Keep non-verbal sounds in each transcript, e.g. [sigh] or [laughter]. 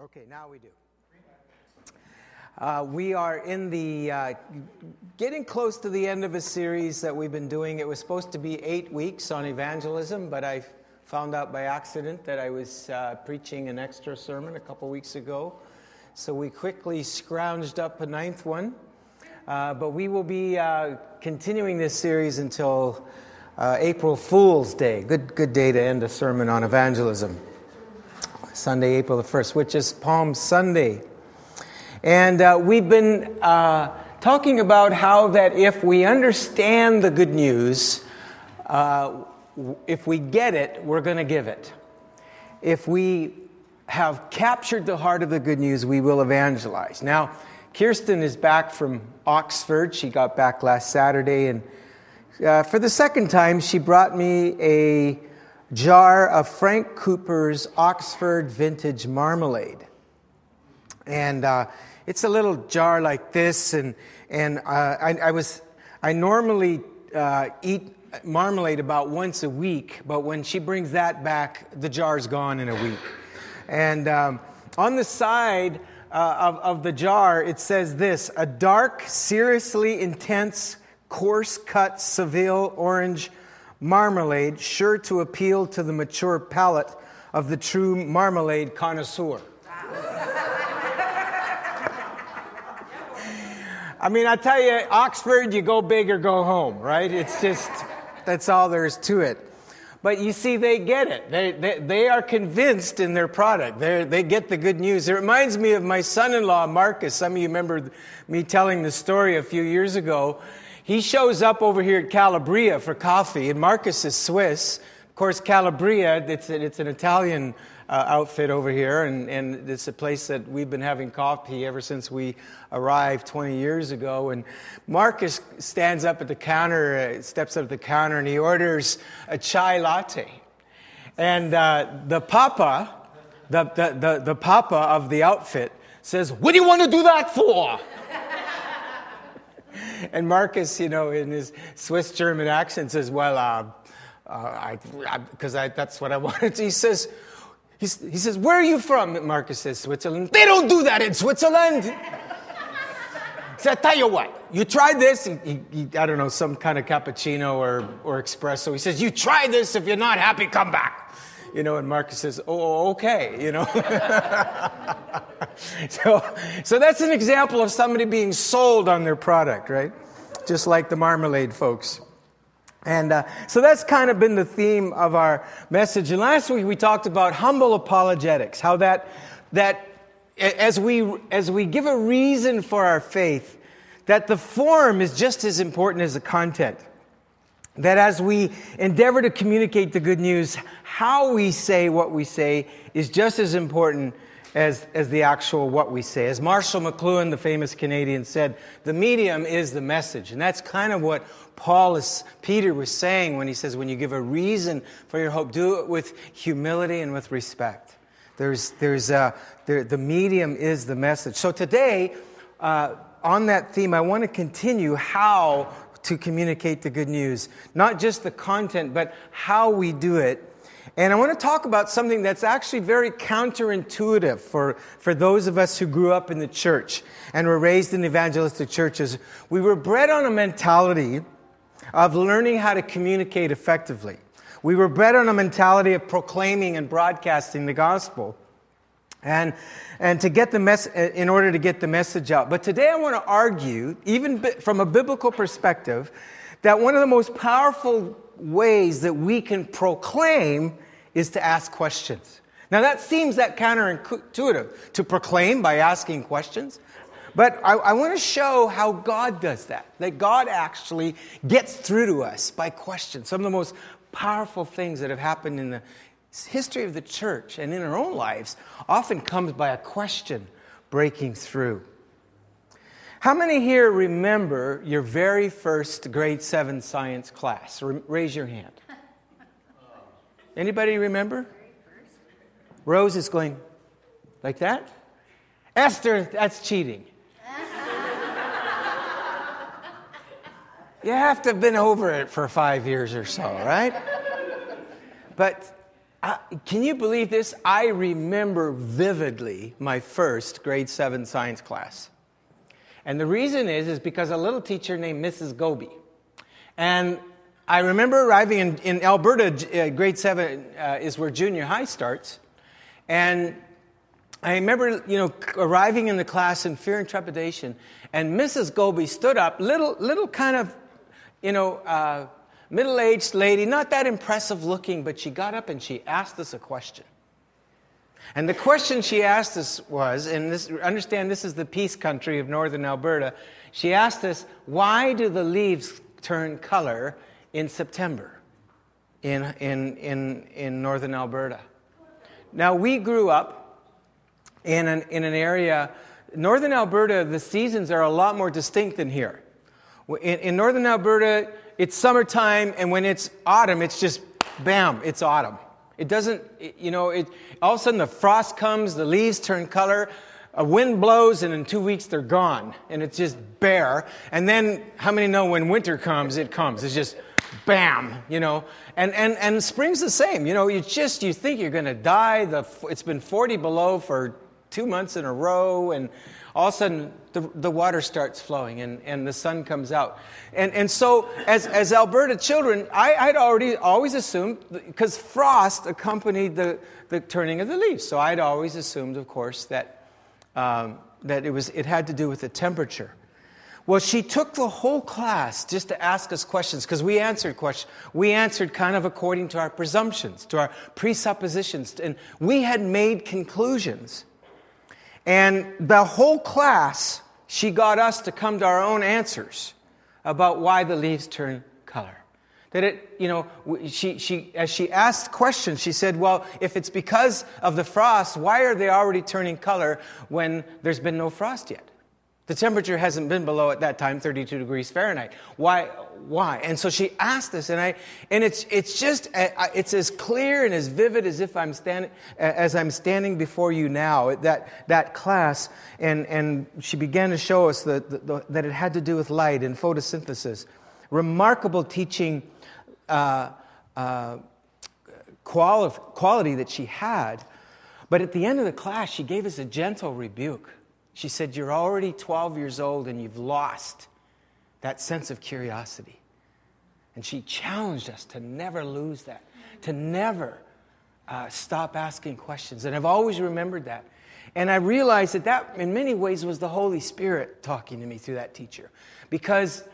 Okay, now we do. Uh, we are in the uh, getting close to the end of a series that we've been doing. It was supposed to be eight weeks on evangelism, but I found out by accident that I was uh, preaching an extra sermon a couple weeks ago. So we quickly scrounged up a ninth one. Uh, but we will be uh, continuing this series until uh, April Fool's Day. Good, good day to end a sermon on evangelism. Sunday, April the 1st, which is Palm Sunday. And uh, we've been uh, talking about how that if we understand the good news, uh, if we get it, we're going to give it. If we have captured the heart of the good news, we will evangelize. Now, Kirsten is back from Oxford. She got back last Saturday, and uh, for the second time, she brought me a jar of Frank Cooper's Oxford Vintage Marmalade. And uh, it's a little jar like this, and, and uh, I, I, was, I normally uh, eat marmalade about once a week, but when she brings that back, the jar's gone in a week. And um, on the side uh, of, of the jar, it says this a dark, seriously intense, coarse cut Seville orange marmalade, sure to appeal to the mature palate of the true marmalade connoisseur. I mean, I tell you, Oxford, you go big or go home, right? It's just, that's all there is to it. But you see, they get it. They, they, they are convinced in their product. they they get the good news. It reminds me of my son in law, Marcus. Some of you remember me telling the story a few years ago. He shows up over here at Calabria for coffee, and Marcus is Swiss. Of course, Calabria, it's, it's an Italian uh, outfit over here, and, and it's a place that we've been having coffee ever since we arrived 20 years ago. And Marcus stands up at the counter, uh, steps up at the counter, and he orders a chai latte. And uh, the papa, the, the, the, the papa of the outfit, says, What do you want to do that for? [laughs] and Marcus, you know, in his Swiss German accent, says, Well, uh, because uh, that's what I [laughs] wanted. He says, he says, Where are you from? Marcus says, Switzerland. They don't do that in Switzerland. [laughs] he said, I tell you what, you try this. He, he, he, I don't know, some kind of cappuccino or, or espresso. He says, You try this. If you're not happy, come back. You know, and Marcus says, Oh, okay, you know. [laughs] so, so that's an example of somebody being sold on their product, right? Just like the marmalade folks. And uh, so that's kind of been the theme of our message. And last week we talked about humble apologetics, how that, that as, we, as we give a reason for our faith, that the form is just as important as the content. That as we endeavor to communicate the good news, how we say what we say is just as important as, as the actual what we say. As Marshall McLuhan, the famous Canadian, said, the medium is the message. And that's kind of what Paul is, Peter was saying when he says, when you give a reason for your hope, do it with humility and with respect. There's, there's a, there, the medium is the message. So today, uh, on that theme, I want to continue how to communicate the good news. Not just the content, but how we do it and I want to talk about something that's actually very counterintuitive for, for those of us who grew up in the church and were raised in evangelistic churches. We were bred on a mentality of learning how to communicate effectively. We were bred on a mentality of proclaiming and broadcasting the gospel. And, and to get the mess, in order to get the message out. But today I want to argue, even from a biblical perspective, that one of the most powerful ways that we can proclaim is to ask questions. Now, that seems that counterintuitive to proclaim by asking questions. But I, I want to show how God does that. That God actually gets through to us by questions. Some of the most powerful things that have happened in the history of the church and in our own lives often comes by a question breaking through. How many here remember your very first grade 7 science class? Raise your hand. [laughs] Anybody remember? Rose is going like that. Esther, that's cheating. [laughs] you have to have been over it for five years or so, right? But Can you believe this? I remember vividly my first grade seven science class. And the reason is, is because a little teacher named Mrs. Goby. And I remember arriving in, in Alberta, uh, grade seven uh, is where junior high starts. And I remember, you know, arriving in the class in fear and trepidation. And Mrs. Goby stood up, little, little kind of, you know, uh, middle aged lady, not that impressive looking, but she got up and she asked us a question. And the question she asked us was, and this, understand this is the peace country of northern Alberta, she asked us, why do the leaves turn color in September in, in, in, in northern Alberta? Now, we grew up in an, in an area, northern Alberta, the seasons are a lot more distinct than here. In, in northern Alberta, it's summertime, and when it's autumn, it's just bam, it's autumn. It doesn't, you know, it, all of a sudden the frost comes, the leaves turn color, a wind blows, and in two weeks they're gone, and it's just bare. And then, how many know when winter comes, it comes? It's just bam, you know. And, and, and spring's the same, you know, you just, you think you're going to die. The, it's been 40 below for two months in a row, and all of a sudden the, the water starts flowing and, and the sun comes out. And, and so, as, as Alberta children, I, I'd already always assumed, because frost accompanied the, the turning of the leaves. So I'd always assumed, of course, that, um, that it, was, it had to do with the temperature. Well, she took the whole class just to ask us questions because we answered questions. We answered kind of according to our presumptions, to our presuppositions, and we had made conclusions. And the whole class, she got us to come to our own answers about why the leaves turn color. That it, you know, she, she, as she asked questions, she said, well, if it's because of the frost, why are they already turning color when there's been no frost yet? The temperature hasn't been below at that time 32 degrees Fahrenheit. Why? Why? And so she asked this, and I, and it's it's just it's as clear and as vivid as if I'm standing as I'm standing before you now. That that class, and and she began to show us that that, that it had to do with light and photosynthesis. Remarkable teaching. Uh, uh, quali- quality that she had, but at the end of the class, she gave us a gentle rebuke. She said, You're already 12 years old and you've lost that sense of curiosity. And she challenged us to never lose that, to never uh, stop asking questions. And I've always remembered that. And I realized that that, in many ways, was the Holy Spirit talking to me through that teacher. Because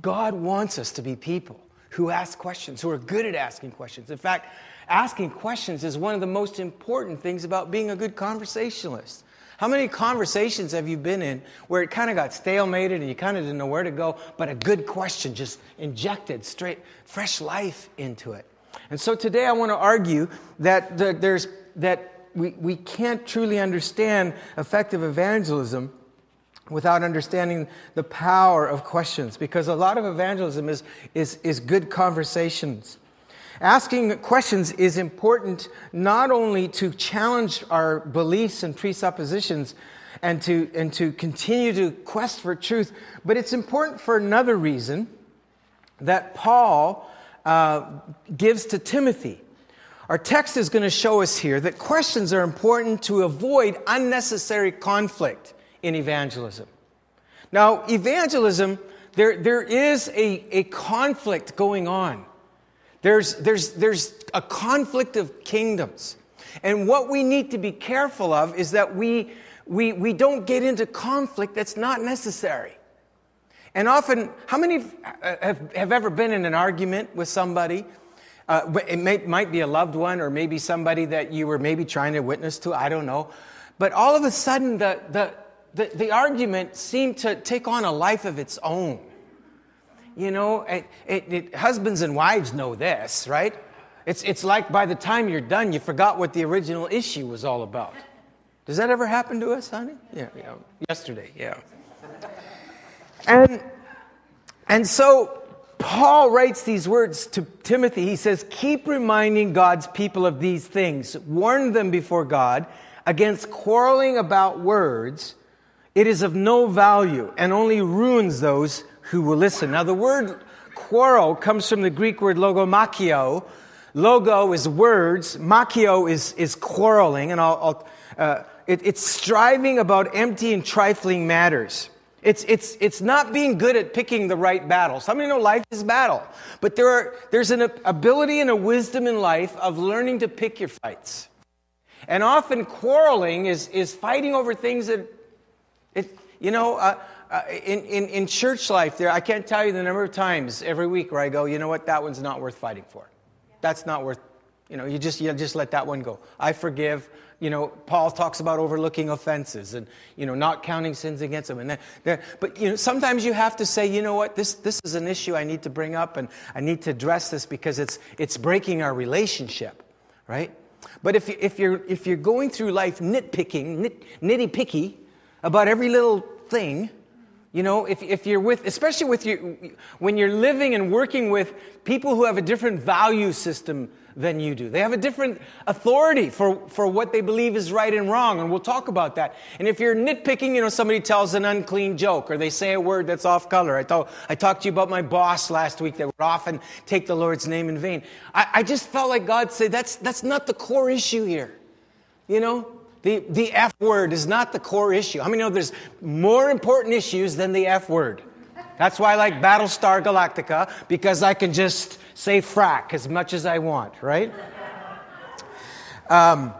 God wants us to be people who ask questions, who are good at asking questions. In fact, asking questions is one of the most important things about being a good conversationalist. How many conversations have you been in where it kind of got stalemated and you kind of didn't know where to go, but a good question just injected straight, fresh life into it? And so today I want to argue that the, there's, that we, we can't truly understand effective evangelism without understanding the power of questions because a lot of evangelism is, is, is good conversations. Asking questions is important not only to challenge our beliefs and presuppositions and to, and to continue to quest for truth, but it's important for another reason that Paul uh, gives to Timothy. Our text is going to show us here that questions are important to avoid unnecessary conflict in evangelism. Now, evangelism, there, there is a, a conflict going on there's, there's, there's a conflict of kingdoms. And what we need to be careful of is that we, we, we don't get into conflict that's not necessary. And often, how many have, have ever been in an argument with somebody? Uh, it may, might be a loved one or maybe somebody that you were maybe trying to witness to, I don't know. But all of a sudden, the, the, the, the argument seemed to take on a life of its own. You know, it, it, it, husbands and wives know this, right? It's, it's like by the time you're done, you forgot what the original issue was all about. Does that ever happen to us, honey? Yeah, yeah. Yesterday, yeah. And, and so Paul writes these words to Timothy. He says, Keep reminding God's people of these things. Warn them before God against quarreling about words. It is of no value and only ruins those who will listen. Now, the word quarrel comes from the Greek word logomachio, Logo is words. machio is, is quarreling. And I'll, I'll uh, it, it's striving about empty and trifling matters. It's, it's, it's not being good at picking the right battle. Some of you know life is battle. But there are, there's an ability and a wisdom in life of learning to pick your fights. And often quarreling is, is fighting over things that, it, you know, uh, uh, in, in, in church life, there, I can't tell you the number of times every week where I go, you know what, that one's not worth fighting for. That's not worth, you know, you just, you just let that one go. I forgive, you know, Paul talks about overlooking offenses and, you know, not counting sins against them. And then, then, but, you know, sometimes you have to say, you know what, this, this is an issue I need to bring up and I need to address this because it's, it's breaking our relationship, right? But if, you, if, you're, if you're going through life nitpicking, nit, nitty picky about every little thing, you know, if, if you're with, especially with you, when you're living and working with people who have a different value system than you do. They have a different authority for, for what they believe is right and wrong, and we'll talk about that. And if you're nitpicking, you know, somebody tells an unclean joke or they say a word that's off color. I, told, I talked to you about my boss last week that would often take the Lord's name in vain. I, I just felt like God said, that's, that's not the core issue here. You know, the, the F word is not the core issue. I many know there's more important issues than the F word? That's why I like Battlestar Galactica, because I can just say frak as much as I want, right? Um,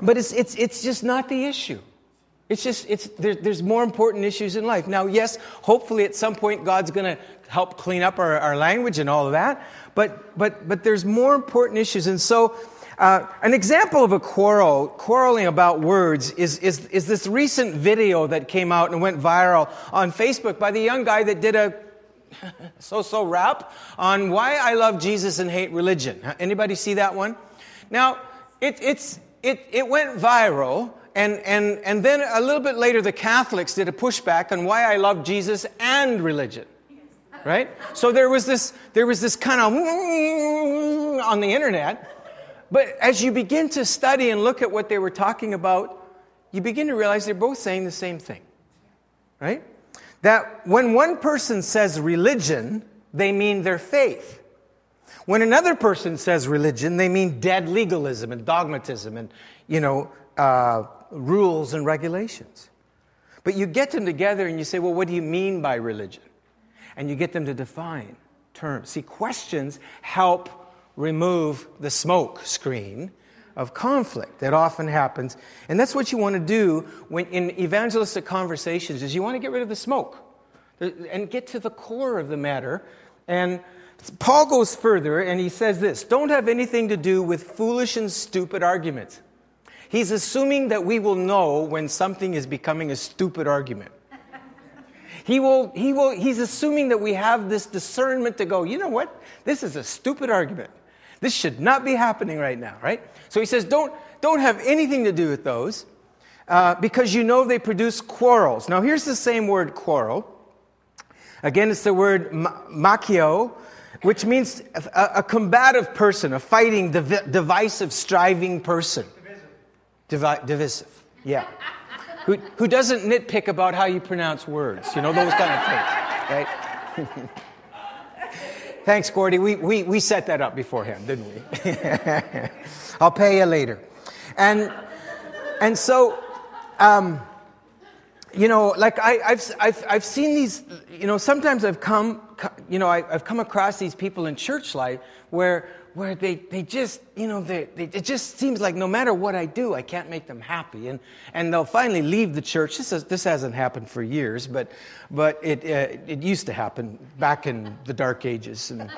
but it's, it's, it's just not the issue. It's just, it's, there, there's more important issues in life. Now, yes, hopefully at some point God's going to help clean up our, our language and all of that, but, but, but there's more important issues. And so, uh, an example of a quarrel, quarreling about words, is, is, is this recent video that came out and went viral on Facebook by the young guy that did a [laughs] so so rap on why I love Jesus and hate religion. Anybody see that one? Now, it, it's, it, it went viral, and, and, and then a little bit later, the Catholics did a pushback on why I love Jesus and religion. Right? So there was this, there was this kind of [laughs] on the internet. But as you begin to study and look at what they were talking about, you begin to realize they're both saying the same thing. Right? that when one person says religion, they mean their faith. When another person says religion, they mean dead legalism and dogmatism and, you know, uh, rules and regulations. But you get them together and you say, well, what do you mean by religion? And you get them to define terms. See, questions help remove the smoke screen of conflict that often happens. And that's what you want to do when in evangelistic conversations is you want to get rid of the smoke and get to the core of the matter. And Paul goes further and he says this, don't have anything to do with foolish and stupid arguments. He's assuming that we will know when something is becoming a stupid argument. He will, he will, he's assuming that we have this discernment to go, you know what? This is a stupid argument. This should not be happening right now, right? So he says, don't, don't have anything to do with those uh, because you know they produce quarrels. Now, here's the same word quarrel. Again, it's the word makio, which means a, a combative person, a fighting, div- divisive, striving person. Divi- divisive, yeah. who, who doesn't nitpick about how you pronounce words, you know, those kind of things, right? [laughs] Thanks, Gordy. We, we, we set that up beforehand, didn't we? [laughs] I'll pay you later. And, and so, um, you know, like I, have I've, I've seen these, you know, sometimes I've come, you know, I, have come across these people in church life where, where they, they just, you know, they, they, it just seems like no matter what I do, I can't make them happy. And, and they'll finally leave the church. This, is, this hasn't happened for years, but, but it, uh, it used to happen back in the dark ages. And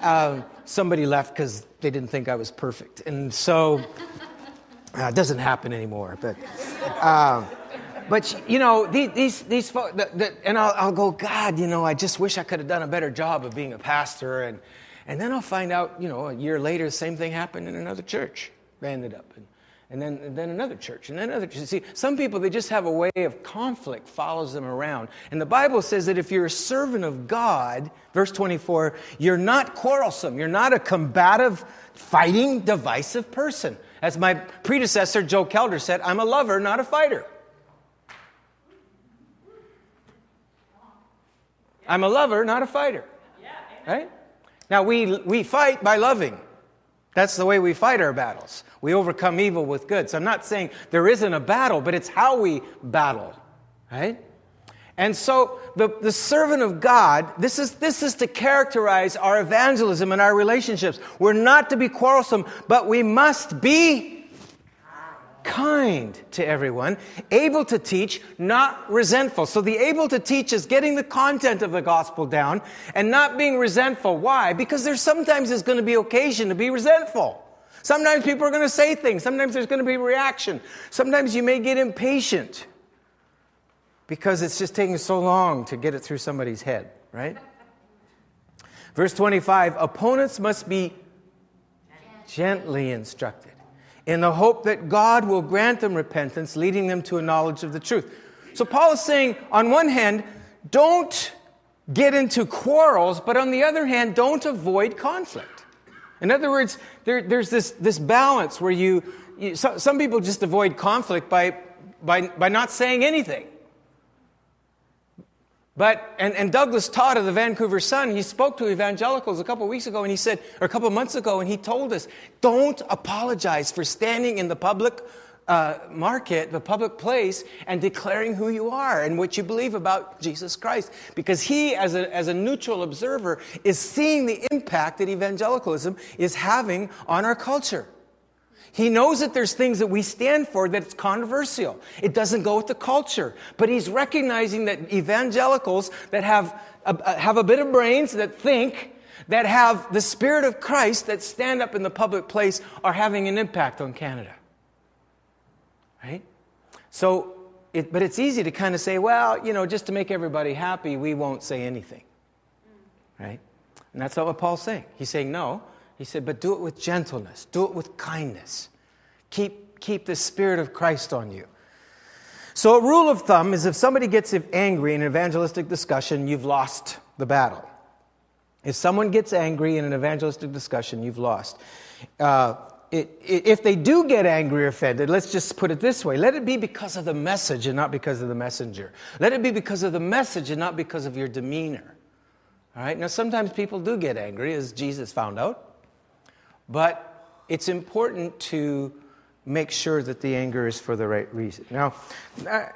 uh, [laughs] somebody left because they didn't think I was perfect. And so uh, it doesn't happen anymore. But, uh, but you know, these, these, these folks, the, the, and I'll, I'll go, God, you know, I just wish I could have done a better job of being a pastor. And, and then I'll find out, you know, a year later, the same thing happened in another church. They ended up. And, and then, and then another church, and then another church. See, some people, they just have a way of conflict follows them around. And the Bible says that if you're a servant of God, verse 24, you're not quarrelsome. You're not a combative, fighting, divisive person. As my predecessor, Joe Kelder, said, I'm a lover, not a fighter. I'm a lover, not a fighter. Right? Now, we, we fight by loving. That's the way we fight our battles. We overcome evil with good. So I'm not saying there isn't a battle, but it's how we battle, right? And so the, the servant of God, this is, this is to characterize our evangelism and our relationships. We're not to be quarrelsome, but we must be kind to everyone, able to teach, not resentful. So the able to teach is getting the content of the gospel down and not being resentful. Why? Because there's sometimes there's going to be occasion to be resentful. Sometimes people are going to say things. Sometimes there's going to be reaction. Sometimes you may get impatient because it's just taking so long to get it through somebody's head, right? Verse 25 opponents must be gently instructed in the hope that God will grant them repentance, leading them to a knowledge of the truth. So Paul is saying, on one hand, don't get into quarrels, but on the other hand, don't avoid conflict. In other words, there, there's this, this balance where you, you so, some people just avoid conflict by, by, by not saying anything. But, and, and Douglas Todd of the Vancouver Sun, he spoke to evangelicals a couple weeks ago and he said, or a couple months ago, and he told us, don't apologize for standing in the public uh, market, the public place, and declaring who you are and what you believe about Jesus Christ. Because he, as a, as a neutral observer, is seeing the impact that evangelicalism is having on our culture. He knows that there's things that we stand for that's controversial. It doesn't go with the culture. But he's recognizing that evangelicals that have a, have a bit of brains, that think, that have the Spirit of Christ, that stand up in the public place, are having an impact on Canada. Right? So, it, but it's easy to kind of say, well, you know, just to make everybody happy, we won't say anything. Right? And that's not what Paul's saying. He's saying, no, he said, but do it with gentleness, do it with kindness. Keep, keep the Spirit of Christ on you. So, a rule of thumb is if somebody gets angry in an evangelistic discussion, you've lost the battle. If someone gets angry in an evangelistic discussion, you've lost. Uh, it, it, if they do get angry or offended, let's just put it this way let it be because of the message and not because of the messenger. Let it be because of the message and not because of your demeanor. All right? Now, sometimes people do get angry, as Jesus found out. But it's important to make sure that the anger is for the right reason. Now, uh,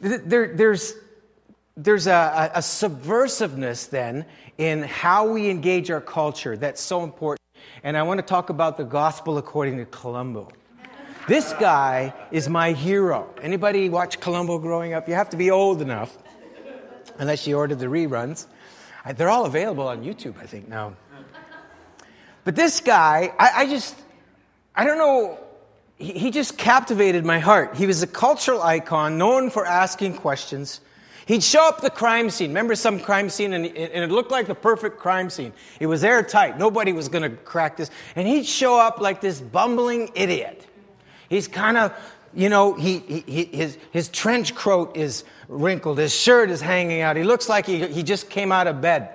there, there's, there's a, a, subversiveness then in how we engage our culture that's so important. And I want to talk about the gospel according to Columbo. This guy is my hero. Anybody watch Columbo growing up? You have to be old enough, unless you ordered the reruns. They're all available on YouTube, I think, now. But this guy, I, I just, I don't know, he, he just captivated my heart. He was a cultural icon, known for asking questions. He'd show up the crime scene. Remember some crime scene, and, and it looked like the perfect crime scene. It was airtight. Nobody was going to crack this. And he'd show up like this bumbling idiot. He's kind of, you know, he, he, his, his trench coat is wrinkled. His shirt is hanging out. He looks like he, he just came out of bed.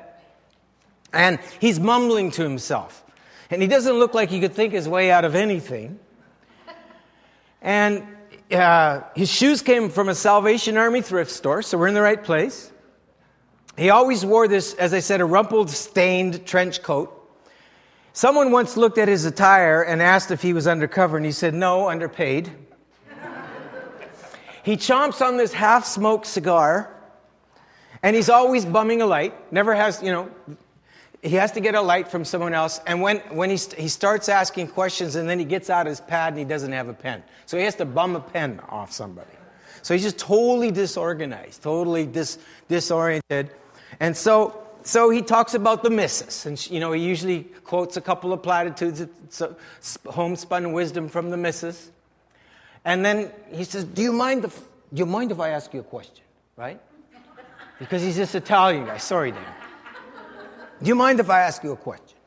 And he's mumbling to himself. And he doesn't look like he could think his way out of anything. And uh, his shoes came from a Salvation Army thrift store, so we're in the right place. He always wore this, as I said, a rumpled, stained trench coat. Someone once looked at his attire and asked if he was undercover, and he said, No, underpaid. [laughs] he chomps on this half smoked cigar, and he's always bumming a light, never has, you know, he has to get a light from someone else. And when, when he, he starts asking questions and then he gets out his pad and he doesn't have a pen. So he has to bum a pen off somebody. So he's just totally disorganized, totally dis, disoriented. And so, so he talks about the missus. And, you know, he usually quotes a couple of platitudes, uh, homespun wisdom from the missus. And then he says, do you mind if, do you mind if I ask you a question? Right? Because he's this Italian guy. Sorry, Dan. Do you mind if I ask you a question?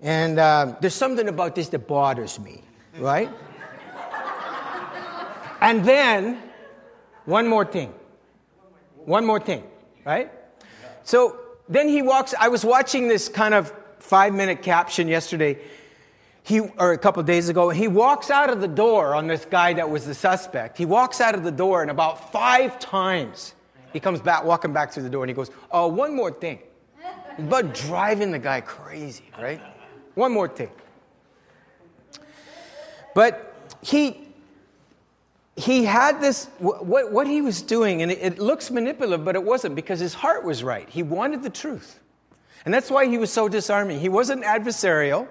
And uh, there's something about this that bothers me, right? and then, one more thing. One more thing, right? So then he walks. I was watching this kind of five minute caption yesterday, he, or a couple days ago. He walks out of the door on this guy that was the suspect. He walks out of the door, and about five times he comes back, walking back through the door, and he goes, Oh, one more thing. But driving the guy crazy, right? One more thing. But he he had this what, what he was doing and it, it looks manipulative but it wasn't because his heart was right. He wanted the truth. And that's why he was so disarming. He wasn't adversarial.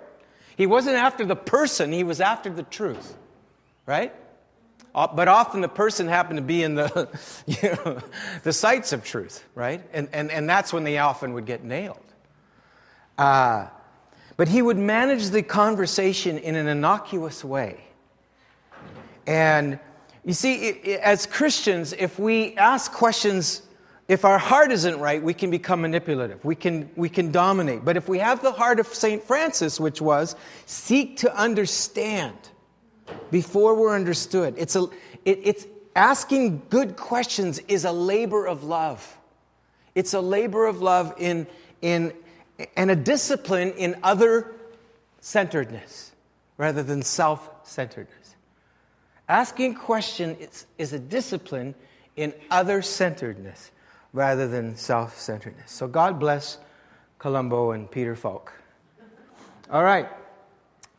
He wasn't after the person. He was after the truth right but often the person happened to be in the, [laughs] you know, the sights of truth, right? And, and, and that's when they often would get nailed. Uh, but he would manage the conversation in an innocuous way. And you see, as Christians, if we ask questions, if our heart isn't right, we can become manipulative. We can, we can dominate. But if we have the heart of St. Francis, which was seek to understand, before we're understood. It's, a, it, it's asking good questions is a labor of love. It's a labor of love in, in, and a discipline in other centeredness rather than self centeredness. Asking question is, is a discipline in other centeredness rather than self centeredness. So God bless Columbo and Peter Falk. All right.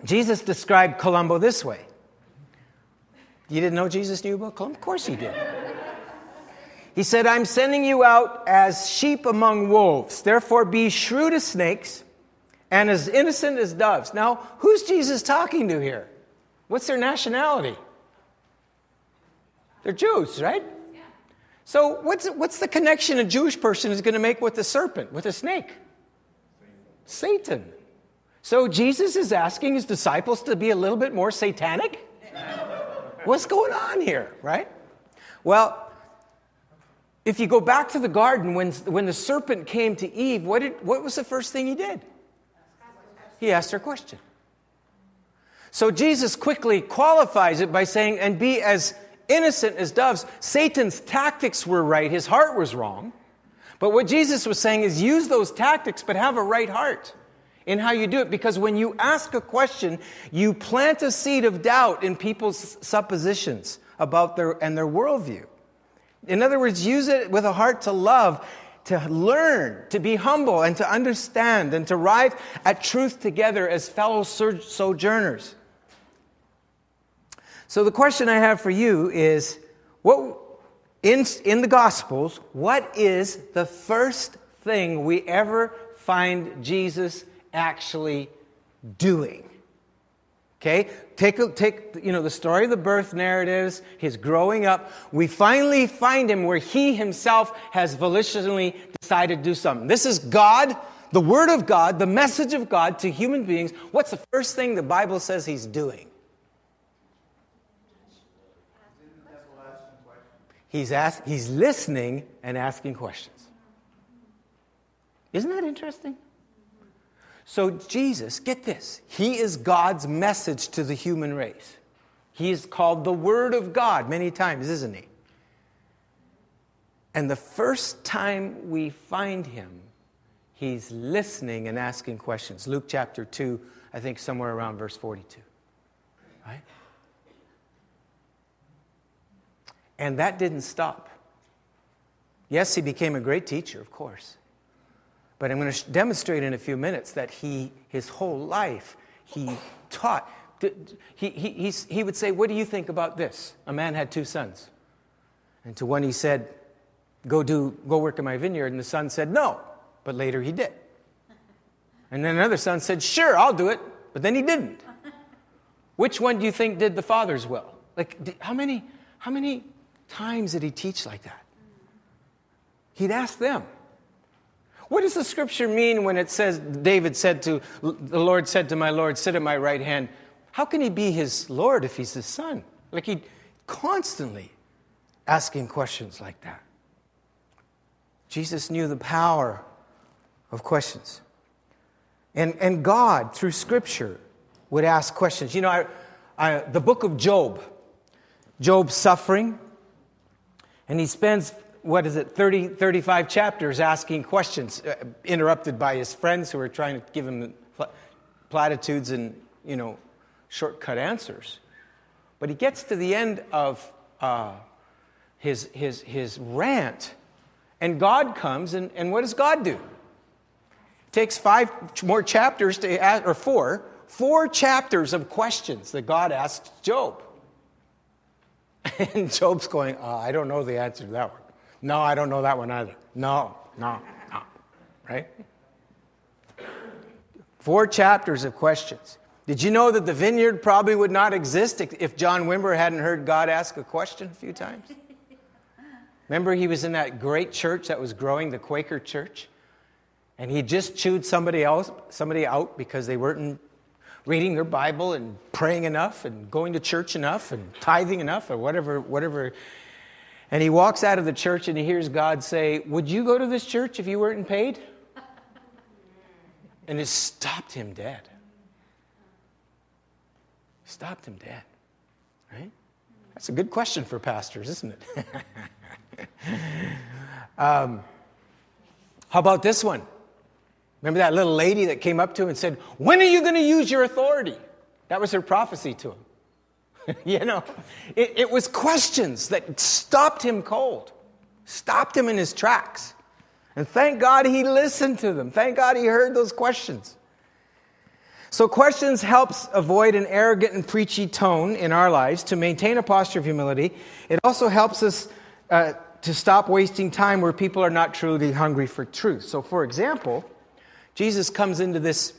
Jesus described Columbo this way you didn't know Jesus knew about Columbo? Of course he did. He said, I'm sending you out as sheep among wolves. Therefore, be shrewd as snakes and as innocent as doves. Now, who's Jesus talking to here? What's their nationality? They're Jews, right? Yeah. So, what's, what's the connection a Jewish person is going to make with the serpent, with a snake? Satan. So, Jesus is asking his disciples to be a little bit more satanic? What's going on here, right? Well, if you go back to the garden, when, when the serpent came to Eve, what, did, what was the first thing he did? He asked her a question. So Jesus quickly qualifies it by saying, and be as innocent as doves. Satan's tactics were right, his heart was wrong. But what Jesus was saying is use those tactics, but have a right heart in how you do it because when you ask a question, you plant a seed of doubt in people's suppositions about their and their worldview. In other words, use it with a heart to love, to learn, to be humble, and to understand, and to arrive at truth together as fellow sojourners. So the question I have for you is what in, in the Gospels, what is the first thing we ever find Jesus actually doing. Okay? Take, a, take you know, the story of the birth narratives, his growing up. We finally find him where he himself has volitionally decided to do something. This is God, the Word of God, the message of God to human beings. What's the first thing the Bible says he's doing? He's, ask, he's listening and asking questions. Isn't that interesting? So, Jesus, get this, he is God's message to the human race. He is called the Word of God many times, isn't he? And the first time we find him, he's listening and asking questions. Luke chapter 2, I think somewhere around verse 42. Right? And that didn't stop. Yes, he became a great teacher, of course. But I'm going to demonstrate in a few minutes that he, his whole life, he taught. He, he, he would say, What do you think about this? A man had two sons. And to one he said, Go, do, go work in my vineyard. And the son said, No. But later he did. And then another son said, Sure, I'll do it. But then he didn't. Which one do you think did the father's will? Like, how many, how many times did he teach like that? He'd ask them. What does the scripture mean when it says, David said to, the Lord said to my Lord, sit at my right hand? How can he be his Lord if he's his son? Like he constantly asking questions like that. Jesus knew the power of questions. And, and God, through scripture, would ask questions. You know, I, I, the book of Job, Job's suffering, and he spends what is it, 30, 35 chapters asking questions, uh, interrupted by his friends who are trying to give him platitudes and, you know, shortcut answers. But he gets to the end of uh, his, his, his rant, and God comes, and, and what does God do? It takes five more chapters to ask, or four, four chapters of questions that God asks Job. [laughs] And Job's going, uh, I don't know the answer to that one. No, I don't know that one either. No, no, no. Right? Four chapters of questions. Did you know that the vineyard probably would not exist if John Wimber hadn't heard God ask a question a few times? Remember, he was in that great church that was growing, the Quaker church? And he just chewed somebody else, somebody out because they weren't reading their Bible and praying enough and going to church enough and tithing enough or whatever, whatever. And he walks out of the church and he hears God say, Would you go to this church if you weren't paid? And it stopped him dead. Stopped him dead. Right? That's a good question for pastors, isn't it? [laughs] um, how about this one? Remember that little lady that came up to him and said, When are you going to use your authority? That was her prophecy to him. [laughs] you know, it, it, was questions that stopped him cold, stopped him in his tracks. And thank God he listened to them. Thank God he heard those questions. So, questions helps avoid an arrogant and preachy tone in our lives to maintain a posture of humility. It also helps us uh, to stop wasting time where people are not truly hungry for truth. So, for example, Jesus comes into this,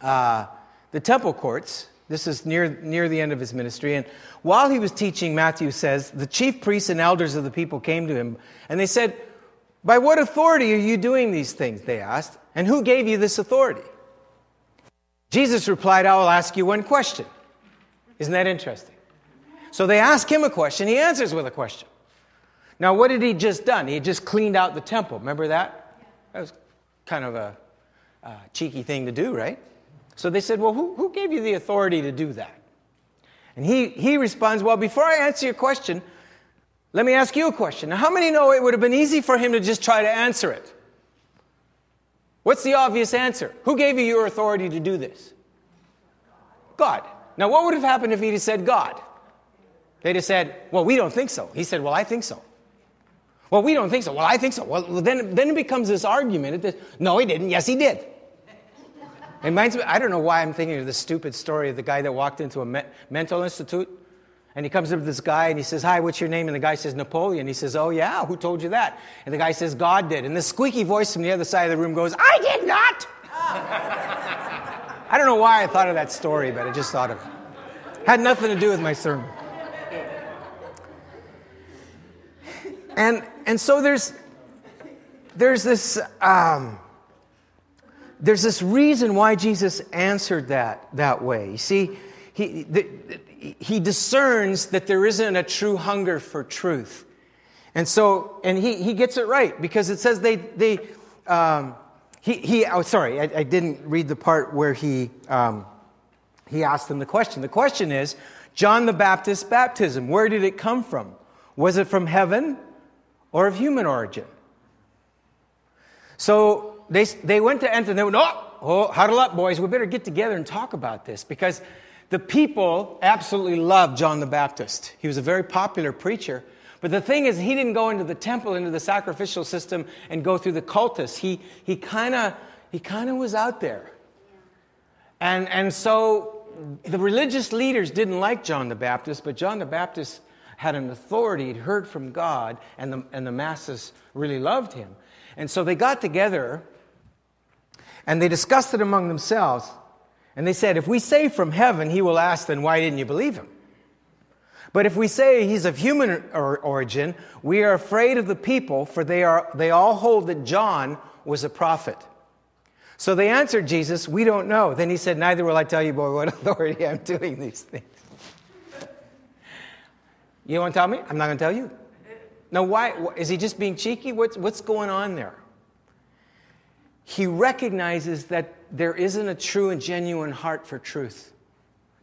uh, the temple courts. This is near, near the end of his ministry. And while he was teaching, Matthew says, the chief priests and elders of the people came to him, and they said, By what authority are you doing these things? They asked. And who gave you this authority? Jesus replied, I will ask you one question. Isn't that interesting? So they ask him a question, he answers with a question. Now, what had he just done? He had just cleaned out the temple. Remember that? That was kind of a uh, cheeky thing to do, right? So they said, Well, who, who gave you the authority to do that? And he, he responds, Well, before I answer your question, let me ask you a question. Now, how many know it would have been easy for him to just try to answer it? What's the obvious answer? Who gave you your authority to do this? God. Now, what would have happened if he'd have said God? They'd have said, Well, we don't think so. He said, Well, I think so. Well, we don't think so. Well, I think so. Well, then, then it becomes this argument. This, no, he didn't. Yes, he did. It reminds me, I don't know why I'm thinking of this stupid story of the guy that walked into a me- mental institute. And he comes up to this guy and he says, Hi, what's your name? And the guy says, Napoleon. He says, Oh, yeah, who told you that? And the guy says, God did. And the squeaky voice from the other side of the room goes, I did not. [laughs] I don't know why I thought of that story, but I just thought of it. Had nothing to do with my sermon. And, and so there's, there's this. Um, there's this reason why Jesus answered that that way. You see, he, the, he discerns that there isn't a true hunger for truth. And so, and he, he gets it right because it says they, they um, he, he, oh, sorry, I, I, didn't read the part where he, um, he asked them the question. The question is John the Baptist's baptism, where did it come from? Was it from heaven or of human origin? So they, they went to enter and they went, oh, oh, huddle up, boys. We better get together and talk about this because the people absolutely loved John the Baptist. He was a very popular preacher. But the thing is, he didn't go into the temple, into the sacrificial system, and go through the cultus. He, he kind of he kinda was out there. And, and so the religious leaders didn't like John the Baptist, but John the Baptist had an authority, he'd heard from God, and the, and the masses really loved him. And so they got together and they discussed it among themselves. And they said, if we say from heaven, he will ask, then why didn't you believe him? But if we say he's of human origin, we are afraid of the people, for they, are, they all hold that John was a prophet. So they answered Jesus, We don't know. Then he said, Neither will I tell you by what [laughs] authority I'm doing these things. You want to tell me? I'm not going to tell you. Now, why? Is he just being cheeky? What's, what's going on there? He recognizes that there isn't a true and genuine heart for truth,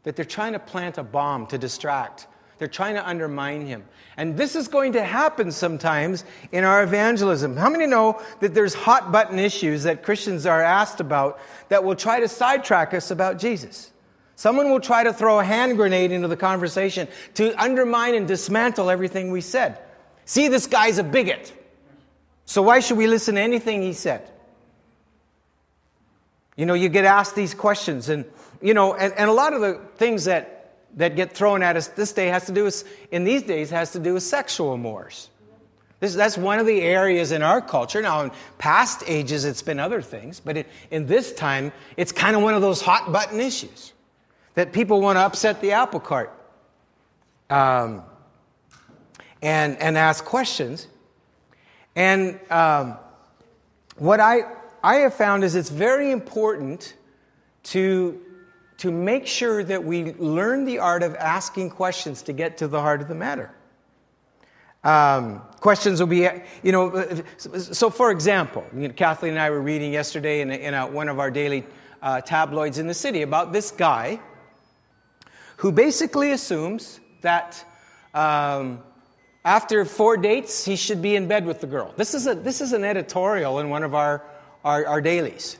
that they're trying to plant a bomb to distract. They're trying to undermine him. And this is going to happen sometimes in our evangelism. How many know that there's hot button issues that Christians are asked about that will try to sidetrack us about Jesus? Someone will try to throw a hand grenade into the conversation to undermine and dismantle everything we said. See, this guy's a bigot. So why should we listen to anything he said? You know, you get asked these questions, and, you know, and, and a lot of the things that, that get thrown at us this day has to do with, in these days, has to do with sexual mores. This, that's one of the areas in our culture. Now, in past ages, it's been other things, but it, in this time, it's kind of one of those hot button issues that people want to upset the apple cart um, and, and ask questions. And um, what I, I have found is it's very important to, to make sure that we learn the art of asking questions to get to the heart of the matter. Um, questions will be, you know, so for example, you know, Kathleen and I were reading yesterday in, a, in a, one of our daily uh, tabloids in the city about this guy who basically assumes that um, after four dates, he should be in bed with the girl. This is, a, this is an editorial in one of our, our, dailies.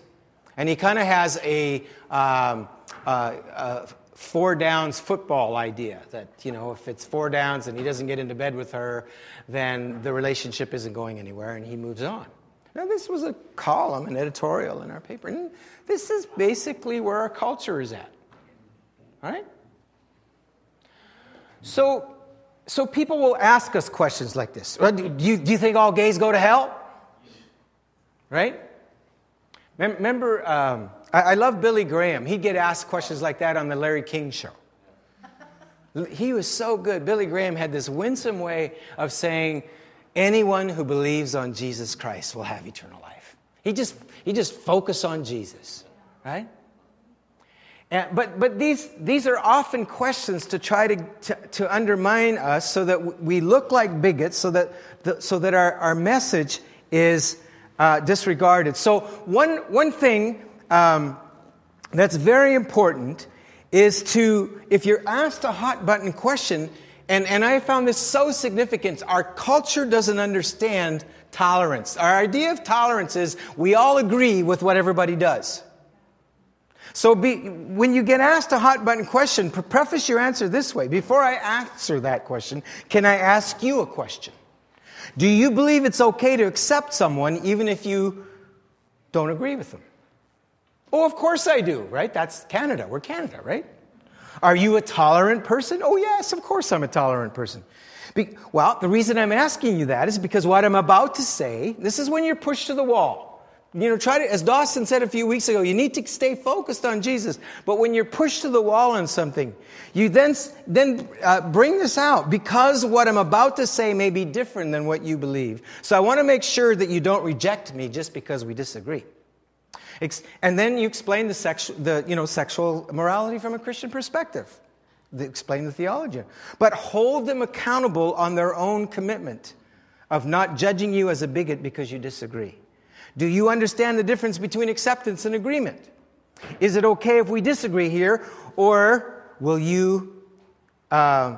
And he kind of has a, um, uh, four downs football idea that, you know, if it's four downs and he doesn't get into bed with her, then the relationship isn't going anywhere and he moves on. Now, this was a column, an editorial in our paper. And this is basically where our culture is at. All right? So, so people will ask us questions like this. Do you, do you think all gays go to hell? Right? Remember, um, I, I love Billy Graham. He'd get asked questions like that on the Larry King show. He was so good. Billy Graham had this winsome way of saying, anyone who believes on Jesus Christ will have eternal life. He just, he just focused on Jesus, right? And, but but these, these are often questions to try to, to, to undermine us so that we look like bigots, so that, the, so that our, our message is uh, disregarded. So, one, one thing um, that's very important is to, if you're asked a hot button question, and, and I found this so significant, our culture doesn't understand tolerance. Our idea of tolerance is we all agree with what everybody does. So be, when you get asked a hot button question, preface your answer this way. Before I answer that question, can I ask you a question? Do you believe it's okay to accept someone even if you don't agree with them? Oh, of course I do, right? That's Canada. We're Canada, right? Are you a tolerant person? Oh, yes, of course I'm a tolerant person. Be- well, the reason I'm asking you that is because what I'm about to say, this is when you're pushed to the wall. You know, try to, as Dawson said a few weeks ago, you need to stay focused on Jesus. But when you're pushed to the wall on something, you then, then uh, bring this out because what I'm about to say may be different than what you believe. So I want to make sure that you don't reject me just because we disagree. And then you explain the, sexu- the you know, sexual morality from a Christian perspective. Explain the theology. But hold them accountable on their own commitment of not judging you as a bigot because you disagree. Do you understand the difference between acceptance and agreement? Is it okay if we disagree here, or will you uh,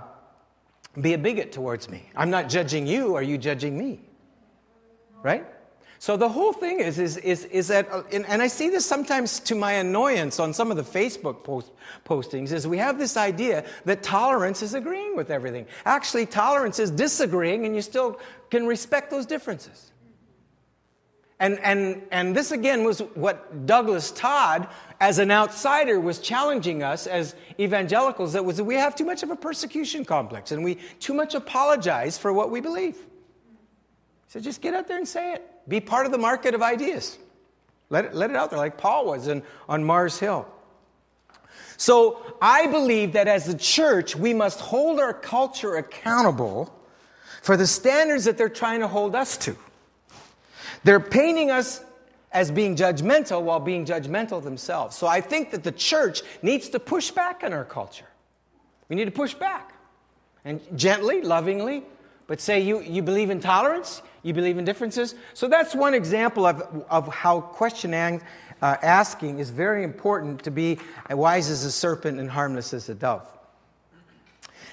be a bigot towards me? I'm not judging you, are you judging me? Right? So the whole thing is, is, is, is that, uh, and I see this sometimes to my annoyance on some of the Facebook post, postings, is we have this idea that tolerance is agreeing with everything. Actually, tolerance is disagreeing, and you still can respect those differences. And, and, and this again was what Douglas Todd, as an outsider, was challenging us as evangelicals that was that we have too much of a persecution complex and we too much apologize for what we believe. Said, just get out there and say it. Be part of the market of ideas. Let it, let it out there, like Paul was in, on Mars Hill. So I believe that as a church, we must hold our culture accountable for the standards that they're trying to hold us to. They're painting us as being judgmental while being judgmental themselves. So I think that the church needs to push back on our culture. We need to push back. And gently, lovingly, but say you, you believe in tolerance, you believe in differences. So that's one example of, of how questioning, uh, asking is very important to be wise as a serpent and harmless as a dove.